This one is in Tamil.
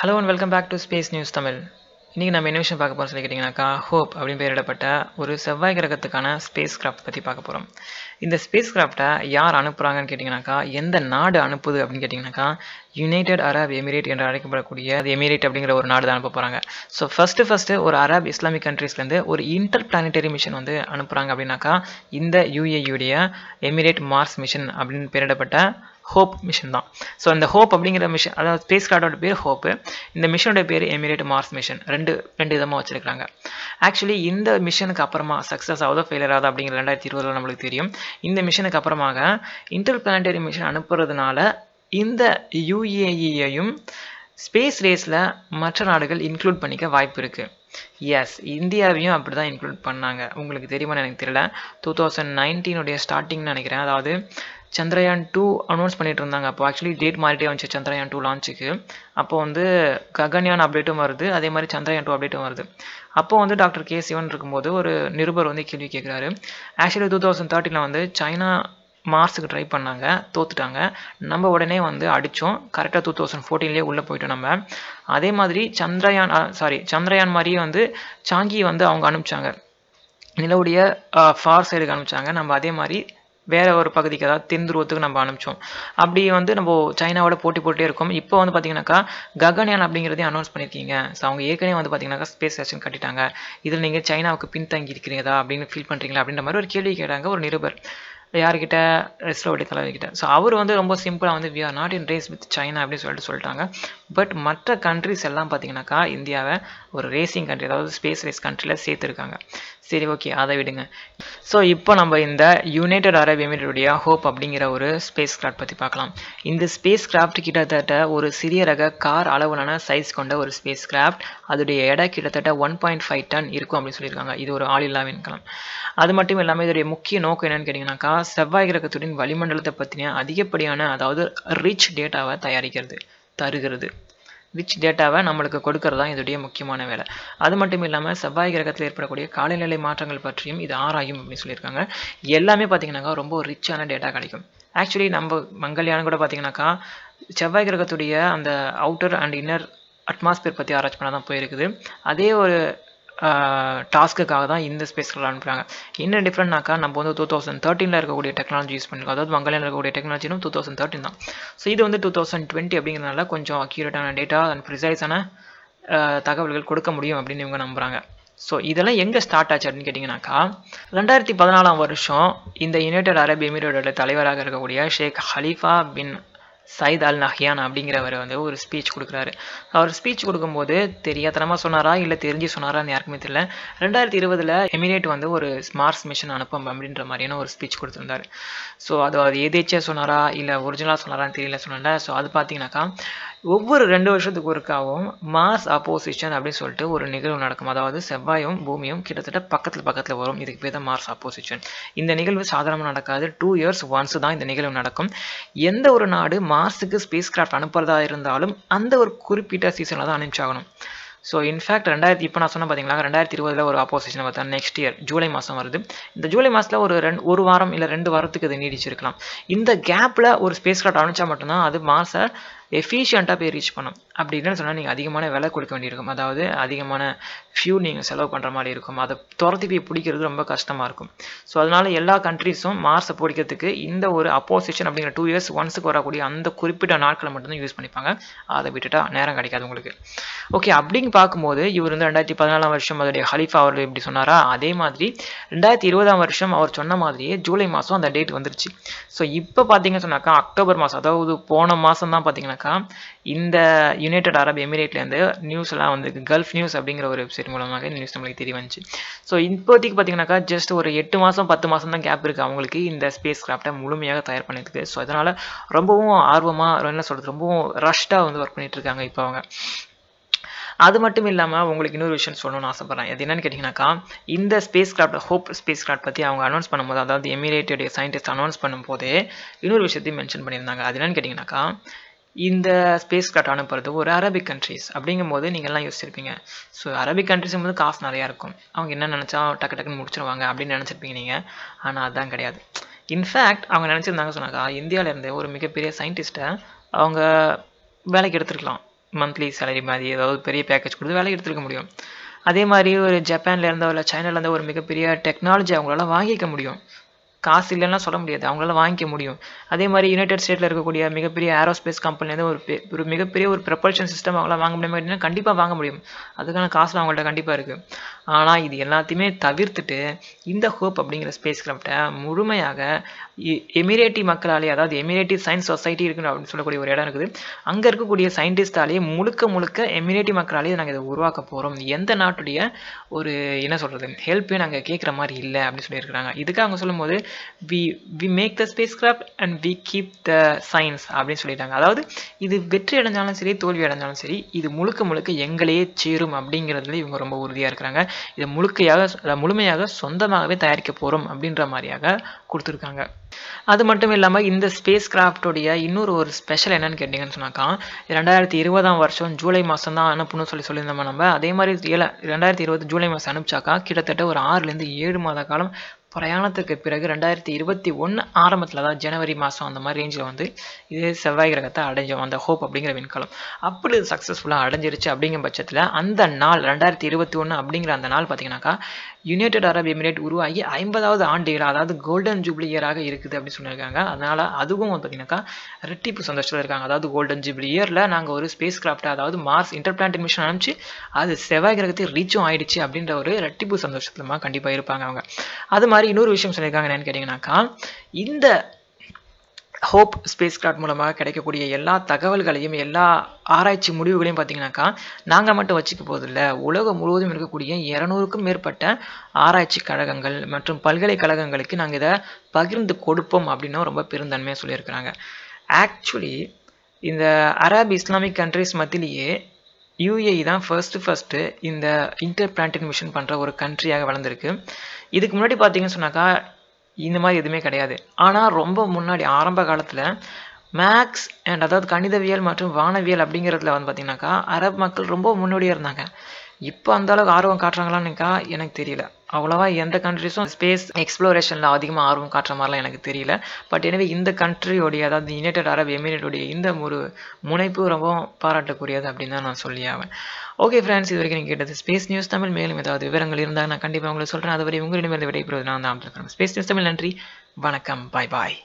Hello and welcome back to space news Tamil இன்றைக்கி நம்ம என்ன விஷயம் பார்க்க போகிறோம் சொல்லி கேட்டிங்கனாக்கா ஹோப் அப்படின்னு பெயரிடப்பட்ட ஒரு செவ்வாய் கிரகத்துக்கான ஸ்பேஸ் கிராஃப்ட் பற்றி பார்க்க போகிறோம் இந்த ஸ்பேஸ் கிராஃப்டை யார் அனுப்புகிறாங்கன்னு கேட்டிங்கனாக்கா எந்த நாடு அனுப்புது அப்படின்னு கேட்டிங்கனாக்கா யுனைடெட் அரப் எமிரேட் என்று அழைக்கப்படக்கூடிய அது எமிரேட் அப்படிங்கிற ஒரு நாடு தான் அனுப்ப போகிறாங்க ஸோ ஃபஸ்ட்டு ஃபஸ்ட்டு ஒரு அரப் இஸ்லாமிக் கண்ட்ரீஸ்லேருந்து ஒரு இன்டர் பிளானட்டரி மிஷன் வந்து அனுப்புகிறாங்க அப்படின்னாக்கா இந்த யூஏயுடைய எமிரேட் மார்ஸ் மிஷன் அப்படின்னு பெயரிடப்பட்ட ஹோப் மிஷன் தான். ஸோ இந்த ஹோப் அப்படிங்கிற மிஷன் அதாவது ஸ்பேஸ் கார்டோட பேர் ஹோப்பு இந்த மிஷனோட பேர் எமிரேட் மார்ஸ் மிஷன் ரெண்டு ரெண்டு விதமாக வச்சுருக்காங்க ஆக்சுவலி இந்த மிஷனுக்கு அப்புறமா சக்ஸஸ் ஆகுதோ ஃபெயிலியர் ஆகுதோ அப்படிங்கிற ரெண்டாயிரத்தி இருபதில் நம்மளுக்கு தெரியும். இந்த மிஷனுக்கு அப்புறமாக இன்டர் பிளானட்டரி மிஷன் அனுப்புறதுனால இந்த யூஏஇயையும் ஸ்பேஸ் ரேஸில் மற்ற நாடுகள் இன்க்ளூட் பண்ணிக்க வாய்ப்பு இருக்குது எஸ் இந்தியாவையும் அப்படி தான் இன்க்ளூட் பண்ணாங்க. உங்களுக்கு தெரியுமான்னு எனக்கு தெரியல. டூ தௌசண்ட் நைன்டீனுடைய ஸ்டார்டிங்னு நினைக்கிறேன். அதாவது சந்திரயான் டூ அனௌன்ஸ் பண்ணிட்டு இருந்தாங்க. அப்போ ஆக்சுவலி டேட் மாறிட்டே வந்துச்சு சந்திரயான் டூ லான்ச்சுக்கு அப்போ வந்து ககன்யான் அப்டேட்டும் வருது. அதே மாதிரி சந்திரயான் டூ அப்டேட்டும் வருது. அப்போ வந்து டாக்டர் கே சிவன் இருக்கும்போது ஒரு நிருபர் வந்து கேள்வி கேட்குறாரு ஆக்சுவலி டூ தௌசண்ட் தேர்ட்டினில் வந்து சைனா மார்ஸுக்கு ட்ரை பண்ணாங்க. தோத்துட்டாங்க. நம்ம உடனே வந்து அடித்தோம் கரெக்டாக டூ தௌசண்ட் ஃபோர்டீன்லேயே உள்ளே போயிட்டோம் நம்ம. அதே மாதிரி சந்திரயான் சாரி சந்திரயான் மாதிரியே வந்து சாங்கி வந்து அவங்க அனுப்பிச்சாங்க. நிலவுடைய ஃபார் சைடுக்கு அனுப்பிச்சாங்க. நம்ம அதே மாதிரி வேற ஒரு பகுதிக்கு அதாவது தென் துருவத்துக்கு நம்ம அனுப்பிச்சோம். அப்படி வந்து நம்ம சைனாவோட போட்டி போட்டே இருக்கோம். இப்போ வந்து பார்த்தீங்கன்னாக்கா ககன்யான் அப்படிங்கிறதையும் அனௌன்ஸ் பண்ணியிருக்கீங்க ஸோ அவங்க ஏற்கனவே வந்து பார்த்தீங்கன்னாக்கா ஸ்பேஸ் ஸ்டேஷன் கட்டிட்டாங்க. இதில் நீங்கள் சைனாவுக்கு பின்தங்கி இருக்கிறீங்களா அப்படின்னு ஃபீல் பண்ணுறீங்களா அப்படின்ற மாதிரி ஒரு கேள்வி கேட்டாங்க ஒரு நிருபர். யார்கிட்ட ரெஸ்லோடைய தலைவர்கிட்ட ஸோ அவர் வந்து ரொம்ப சிம்பிளாக வந்து we are not in race with China அப்படின்னு சொல்லிட்டு சொல்லிட்டாங்க. பட் மற்ற கண்ட்ரிஸ் எல்லாம் பார்த்தீங்கன்னாக்கா இந்தியாவை ஒரு ரேசிங் கண்ட்ரி அதாவது ஸ்பேஸ் ரேஸ் கண்ட்ரியில் சேர்த்துருக்காங்க. சரி ஓகே அதை விடுங்க. ஸோ இப்போ நம்ம இந்த யுனைடெட் அரப் எமிரேட்டுடைய ஹோப் அப்படிங்கிற ஒரு ஸ்பேஸ் கிராஃப்ட் பற்றி பார்க்கலாம். இந்த ஸ்பேஸ் கிராஃப்ட் கிட்டத்தட்ட ஒரு சிறிய ரக கார் அளவிலான சைஸ் கொண்ட ஒரு ஸ்பேஸ் கிராஃப்ட் அதோடைய எடை கிட்டத்தட்ட ஒன் பாயிண்ட் ஃபைவ் டன் இருக்கும் அப்படின்னு சொல்லியிருக்காங்க. இது ஒரு ஆளில்லா விண்கலம். அது மட்டும் இல்லாமல் இதோடைய முக்கிய நோக்கம் என்னன்னு கேட்டிங்கன்னாக்கா செவ்வாய் கிரகத்துடன் வளிமண்டலத்தை பற்றின அதிகப்படியான அதாவது ரிச் டேட்டாவை தயாரிக்கிறது தருகிறது. ரிச் டேட்டாவை நம்மளுக்கு கொடுக்கறது தான் இதோடைய முக்கியமான வேலை. அது மட்டும் இல்லாமல் செவ்வாய் கிரகத்தில் ஏற்படக்கூடிய காலநிலை மாற்றங்கள் பற்றியும் இது ஆராயும் அப்படின்னு சொல்லியிருக்காங்க. எல்லாமே பார்த்தீங்கன்னாக்கா ரொம்ப ரிச்சான டேட்டா கிடைக்கும். ஆக்சுவலி நம்ம மங்கள்யான் கூட பார்த்தீங்கன்னாக்கா செவ்வாய் கிரகத்துடைய அந்த அவுட்டர் அண்ட் இன்னர் அட்மாஸ்பியர் பற்றி ஆராய்ச்சி பண்ண தான் போயிருக்குது. அதே ஒரு டாஸ்க்குக்காக தான் இந்த ஸ்பேஸ்கள் அனுப்புகிறாங்க என்ன டிஃப்ரெண்ட்னாக்கா நம்ம வந்து டூ தௌசண்ட் தேர்ட்டினில் இருக்கக்கூடிய டெக்னாலஜி யூஸ் பண்ணிருக்கோம். அதாவது மங்கலில் இருக்கக்கூடிய டெக்னாலஜினும் டூ தௌசண்ட் தேர்ட்டின் தான். ஸோ இது வந்து டூ தௌசண்ட் டுவெண்ட்டி அப்படிங்கிறதுனால கொஞ்சம் அக்யூரேட்டான டேட்டா அண்ட் ப்ரிசைஸான தகவல்கள் கொடுக்க முடியும் அப்படின்னு இவங்க நம்புகிறாங்க ஸோ இதெல்லாம் எங்கே ஸ்டார்ட் ஆச்சு அப்படின்னு கேட்டிங்கனாக்கா ரெண்டாயிரத்தி பதினாலாம் வருஷம் இந்த யுனைடெட் அரப் எமிரேட்டோட தலைவராக இருக்கக்கூடிய ஷேக் ஹலீஃபா பின் சயித் அல் நஹ்யான் அப்படிங்கிறவர் வந்து ஒரு ஸ்பீச் கொடுக்குறாரு. அவர் ஸ்பீச் கொடுக்கும்போது தெரியாதனமாக சொன்னாரா இல்லை தெரிஞ்சு சொன்னாரான்னு யாருக்குமே தெரியல. ரெண்டாயிரத்தி இருபதில் எமிரேட் வந்து ஒரு ஸ்மார்ட்ஸ் மிஷன் அனுப்பம் அப்படின்ற மாதிரியான ஒரு ஸ்பீச் கொடுத்துருந்தாரு. ஸோ அது அது எதேச்சியாக சொன்னாரா இல்லை ஒரிஜினலாக சொன்னாரான்னு தெரியல சொன்னல ஸோ அது பார்த்தீங்கன்னாக்கா ஒவ்வொரு ரெண்டு வருஷத்துக்கு ஒருக்காவும் மாஸ் அப்போசிஷன் அப்படின்னு சொல்லிட்டு ஒரு நிகழ்வு நடக்கும். அதாவது செவ்வாயும் பூமியும் கிட்டத்தட்ட பக்கத்தில் பக்கத்தில் வரும். இதுக்கு பேர் தான் மார்ஸ் அப்போசிஷன் இந்த நிகழ்வு சாதாரணமாக நடக்காது. டூ இயர்ஸ் ஒன்ஸ் தான் இந்த நிகழ்வு நடக்கும். எந்த ஒரு நாடு மார்ஸுக்கு ஸ்பேஸ் கிராஃப்ட் அனுப்புறதா இருந்தாலும் அந்த ஒரு குறிப்பிட்ட சீசனில் தான் அனுப்பிச்சாகணும். ஸோ இன்ஃபேக்ட் ரெண்டாயிரத்தி இப்போ நான் சொன்ன பார்த்தீங்களா ரெண்டாயிரத்தி இருபதில் ஒரு ஆப்போசிஷன் பார்த்தா நெக்ஸ்ட் இயர் ஜூலை மாதம் வருது. இந்த ஜூலை மாதத்தில் ஒரு ரெண்டு ஒரு வாரம் இல்லை ரெண்டு வாரத்துக்கு இது நீடிச்சிருக்கலாம். இந்த கேப்பில் ஒரு ஸ்பேஸ் கிராஃப்ட் அனுப்பிச்சா மட்டும்தான் அது மாதம் எஃபிஷியண்ட்டாக போய் ரீச் பண்ணும் அப்படி இல்லைன்னு சொன்னால் நீங்கள் அதிகமான விலை கொடுக்க வேண்டியிருக்கும். அதாவது அதிகமான ஃபியூ நீங்கள் செலவு பண்ணுற மாதிரி இருக்கும். அதை துரத்தி போய் பிடிக்கிறது ரொம்ப கஷ்டமாக இருக்கும். ஸோ அதனால் எல்லா கண்ட்ரீஸும் மார்ஸை பிடிக்கிறதுக்கு இந்த ஒரு அப்போசிஷன் அப்படிங்கிற டூ இயர்ஸ் ஒன்ஸுக்கு வரக்கூடிய அந்த குறிப்பிட்ட நாட்களை மட்டும்தான் யூஸ் பண்ணிப்பாங்க. அதை விட்டுட்டா நேரம் கிடைக்காது உங்களுக்கு. ஓகே அப்படின்னு பார்க்கும்போது இவர் வந்து ரெண்டாயிரத்தி பதினாலாம் வருஷம் அதோடைய ஹலிஃபா அவர் இப்படி சொன்னாரா? அதே மாதிரி ரெண்டாயிரத்தி இருபதாம் வருஷம் அவர் சொன்ன மாதிரியே ஜூலை மாதம் அந்த டேட் வந்துருச்சு. ஸோ இப்போ பார்த்தீங்கன்னு சொன்னாக்கா அக்டோபர் மாதம் அதாவது போன மாதம் தான் பார்த்தீங்கன்னா இந்த யுனைடெட் அரப் எமிரேட்லேருந்து நியூஸ் எல்லாம் வந்து கல்ஃப் நியூஸ் அப்படிங்கிற ஒரு வெப்சைட் மூலமாக இந்த நியூஸ் நம்மளுக்கு தெரிய வந்துச்சு. ஸோ இப்போதைக்கு பார்த்தீங்கன்னாக்கா ஜஸ்ட் ஒரு எட்டு மாதம் பத்து மாதம் தான் கேப் இருக்குது அவங்களுக்கு. இந்த ஸ்பேஸ் கிராஃப்டை முழுமையாக தயார் பண்ணியிருக்கு ஸோ அதனால் ரொம்பவும் ஆர்வமாக என்ன சொல்கிறது ரொம்பவும் ரஷ்டாக வந்து ஒர்க் பண்ணிட்டு இருக்காங்க இப்போ அவங்க. அது மட்டும் இல்லாமல் உங்களுக்கு இன்னொரு விஷயம் சொல்லணும்னு ஆசைப்பட்றேன். அது என்னன்னு கேட்டிங்கனாக்கா இந்த spacecraft Hope spacecraft பற்றி அவங்க அனௌன்ஸ் பண்ணும்போது அதாவது எமிரேட்டுடைய சயின்டிஸ்ட் அனௌன்ஸ் பண்ணும்போது இன்னொரு விஷயத்தையும் மென்ஷன் பண்ணியிருந்தாங்க. அது என்னன்னு கேட்டிங்கனாக்கா இந்த ஸ்பேஸ் கிராஃப்ட் அனுப்புறது ஒரு அரபிக் கண்ட்ரிஸ் அப்படிங்கும்போது நீங்கள்லாம் யோசிச்சிருப்பீங்க. ஸோ அரபிக் கண்ட்ரிஸும் போது காசு நிறையா இருக்கும். அவங்க என்ன நினச்சா டக்கு டக்குன்னு முடிச்சிருவாங்க அப்படின்னு நினச்சிருப்பீங்க நீங்கள் ஆனால் அதுதான் கிடையாது. இன்ஃபேக்ட் அவங்க நினச்சிருந்தாங்க சொன்னாக்கா இந்தியாவிலேருந்து ஒரு மிகப்பெரிய சயின்டிஸ்ட்டை அவங்க வேலைக்கு எடுத்துருக்கலாம். மந்த்லி சேலரி மாதிரி ஏதாவது பெரிய பேக்கேஜ் கொடுத்து வேலைக்கு எடுத்துருக்க முடியும். அதே மாதிரி ஒரு ஜப்பான்லேருந்தோ இல்லை சைனாலேருந்தோ ஒரு மிகப்பெரிய டெக்னாலஜி அவங்களால வாங்கிக்க முடியும். காசு இல்லைன்னா சொல்ல முடியாது. அவங்களால வாங்கிக்க முடியும். அதே மாதிரி யுனைடெட் ஸ்டேட்டில் இருக்கக்கூடிய மிகப்பெரிய ஏரோஸ்பேஸ் கம்பெனிலேருந்து ஒரு ஒரு மிகப்பெரிய ஒரு ப்ரப்பல்ஷன் சிஸ்டம் அவங்களால வாங்க முடியுமா அப்படின்னா கண்டிப்பாக வாங்க முடியும். அதுக்கான காசு அவங்கள்ட்ட கண்டிப்பாக இருக்குது ஆனால் இது எல்லாத்தையுமே தவிர்த்துட்டு இந்த ஹோப் அப்படிங்கிற ஸ்பேஸ் கிராஃப்டை முழுமையாக எமிரேட்டி மக்களாலே அதாவது எமிரேட்டி சயின்ஸ் சொசைட்டி இருக்குன்னு அப்படின்னு சொல்லக்கூடிய ஒரு இடம் இருக்குது. அங்கே இருக்கக்கூடிய சயின்டிஸ்டாலேயே முழுக்க முழுக்க எமிரேட்டி மக்களாலேயே நாங்கள் இதை உருவாக்க போகிறோம் எந்த நாட்டுடைய ஒரு என்ன சொல்கிறது ஹெல்ப்பையும் நாங்கள் கேட்குற மாதிரி இல்லை அப்படின்னு சொல்லியிருக்கிறாங்க. இதுக்கு அவங்க சொல்லும்போது we we make the spacecraft and we keep the science அப்படின்னு சொல்லிட்டாங்க. அதாவது இது வெற்றி அடைஞ்சாலும் சரி தோல்வி அடைஞ்சாலும் சரி இது முழுக்க முழுக்க எங்களையே சேரும் அப்படிங்கிறதுல இவங்க ரொம்ப உறுதியாக இருக்கிறாங்க. இதை முழுக்கையாக முழுமையாக சொந்தமாகவே தயாரிக்க போகிறோம் அப்படின்ற மாதிரியாக கொடுத்துருக்காங்க. அது மட்டும் இல்லாமல் இந்த ஸ்பேஸ் கிராஃப்டோடைய இன்னொரு ஒரு ஸ்பெஷல் என்னன்னு கேட்டிங்கன்னு சொன்னாக்கா ரெண்டாயிரத்தி இருபதாம் வருஷம் ஜூலை மாதம் தான் அனுப்பணும்னு சொல்லி சொல்லியிருந்தோம் நம்ம? அதே மாதிரி ஏழ ரெண்டாயிரத்தி இருபது ஜூலை மாதம் அனுப்பிச்சாக்கா கிட்டத்தட்ட ஒரு ஆறுலேருந்து ஏழு மாத காலம் பிரயாணத்துக்கு பிறகு ரெண்டாயிரத்தி இருபத்தி ஒன்று ஆரம்பத்தில் தான் ஜனவரி மாதம் அந்த மாதிரி ரேஞ்சில் வந்து இது செவ்வாய் கிரகத்தை அடைஞ்சோம் அந்த ஹோப் அப்படிங்கிற விண்கலம். அப்படி சக்ஸஸ்ஃபுல்லாக அடைஞ்சிருச்சு அப்படிங்கிற பட்சத்தில் அந்த நாள் ரெண்டாயிரத்தி இருபத்தி ஒன்று அப்படிங்கிற அந்த நாள் பார்த்தீங்கன்னாக்கா யுனைடெட் அரப் எமிரேட் உருவாகி ஐம்பதாவது ஆண்டு இயர் அதாவது கோல்டன் ஜூப்ளி இயராக இருக்குது அப்படின்னு சொல்லியிருக்காங்க. அதனால் அதுவும் பார்த்தீங்கன்னாக்கா ரெட்டிப்பு சந்தோஷத்தில் இருக்காங்க. அதாவது கோல்டன் ஜூப்ளி இயரில் நாங்கள் ஒரு ஸ்பேஸ் கிராஃப்ட் அதாவது மார்ஸ் இன்டர்பிளான்ட் மிஷன் அனுப்பிச்சு அது செவ்வாய் கிரகத்தை ரீச்சும் ஆயிடுச்சு அப்படின்ற ஒரு ரெட்டிப்பு சந்தோஷத்துலமா கண்டிப்பாக இருப்பாங்க அவங்க. அது மாதிரி இன்னொரு விஷயம் சொல்லியிருக்காங்க என்னன்னு கேட்டிங்கன்னாக்கா இந்த ஹோப் ஸ்பேஸ் கிராஃப்ட் மூலமாக கிடைக்கக்கூடிய எல்லா தகவல்களையும் எல்லா ஆராய்ச்சி முடிவுகளையும் பார்த்தீங்கன்னாக்கா நாங்கள் மட்டும் வச்சுக்க போதில்லை உலகம் முழுவதும் இருக்கக்கூடிய இரநூறுக்கும் மேற்பட்ட ஆராய்ச்சி கழகங்கள் மற்றும் பல்கலைக்கழகங்களுக்கு நாங்கள் இதை பகிர்ந்து கொடுப்போம் அப்படின்னு ரொம்ப பெருந்தன்மையாக சொல்லியிருக்கிறாங்க. ஆக்சுவலி இந்த அரப் இஸ்லாமிக் கண்ட்ரிஸ் மத்தியிலேயே யூஏஇ தான் ஃபர்ஸ்ட்டு ஃபஸ்ட்டு இந்த இன்டர் பிளான்டட் மிஷன் பண்ணுற ஒரு கண்ட்ரியாக வளர்ந்துருக்கு. இதுக்கு முன்னாடி பார்த்தீங்கன்னு சொன்னாக்கா இந்த மாதிரி எதுவுமே கிடையாது. ஆனால் ரொம்ப முன்னாடி ஆரம்ப காலத்தில் மேக்ஸ் அண்ட் அதாவது கணிதவியல் மற்றும் வானவியல் அப்படிங்கிறதுல வந்து பார்த்தீங்கன்னாக்கா அரப் மக்கள் ரொம்ப முன்னோடியாக இருந்தாங்க. இப்போ அந்த அளவுக்கு ஆர்வம் காட்டுறாங்களான்னுக்கா எனக்கு தெரியல. அவ்வளோவா எந்த கண்ட்ரிஸும் ஸ்பேஸ் எக்ஸ்ப்ளோரேஷனில் அதிகமாக ஆர்வம் காட்டுற மாதிரிலாம் எனக்கு தெரியல. பட் எனவே இந்த கண்ட்ரியோடைய அதாவது யுனைடெட் அரப் எமிரேட்டோடைய இந்த ஒரு முனைப்பு ரொம்ப பாராட்டக்கூடியது அப்படின்னு தான் நான் சொல்லி ஆவேன். ஓகே ஃப்ரெண்ட்ஸ் இது வரைக்கும் நீங்கள் கேட்டது ஸ்பேஸ் நியூஸ் தமிழ் மேலும் ஏதாவது விவரங்கள் இருந்தால் நான் கண்டிப்பாக உங்களுக்கு சொல்கிறேன் அதுவரை உங்களிடமிருந்து விடைபெறுவது நான் தான் ஸ்பேஸ் நியூஸ் தமிழ் நன்றி. வணக்கம். பாய் பாய்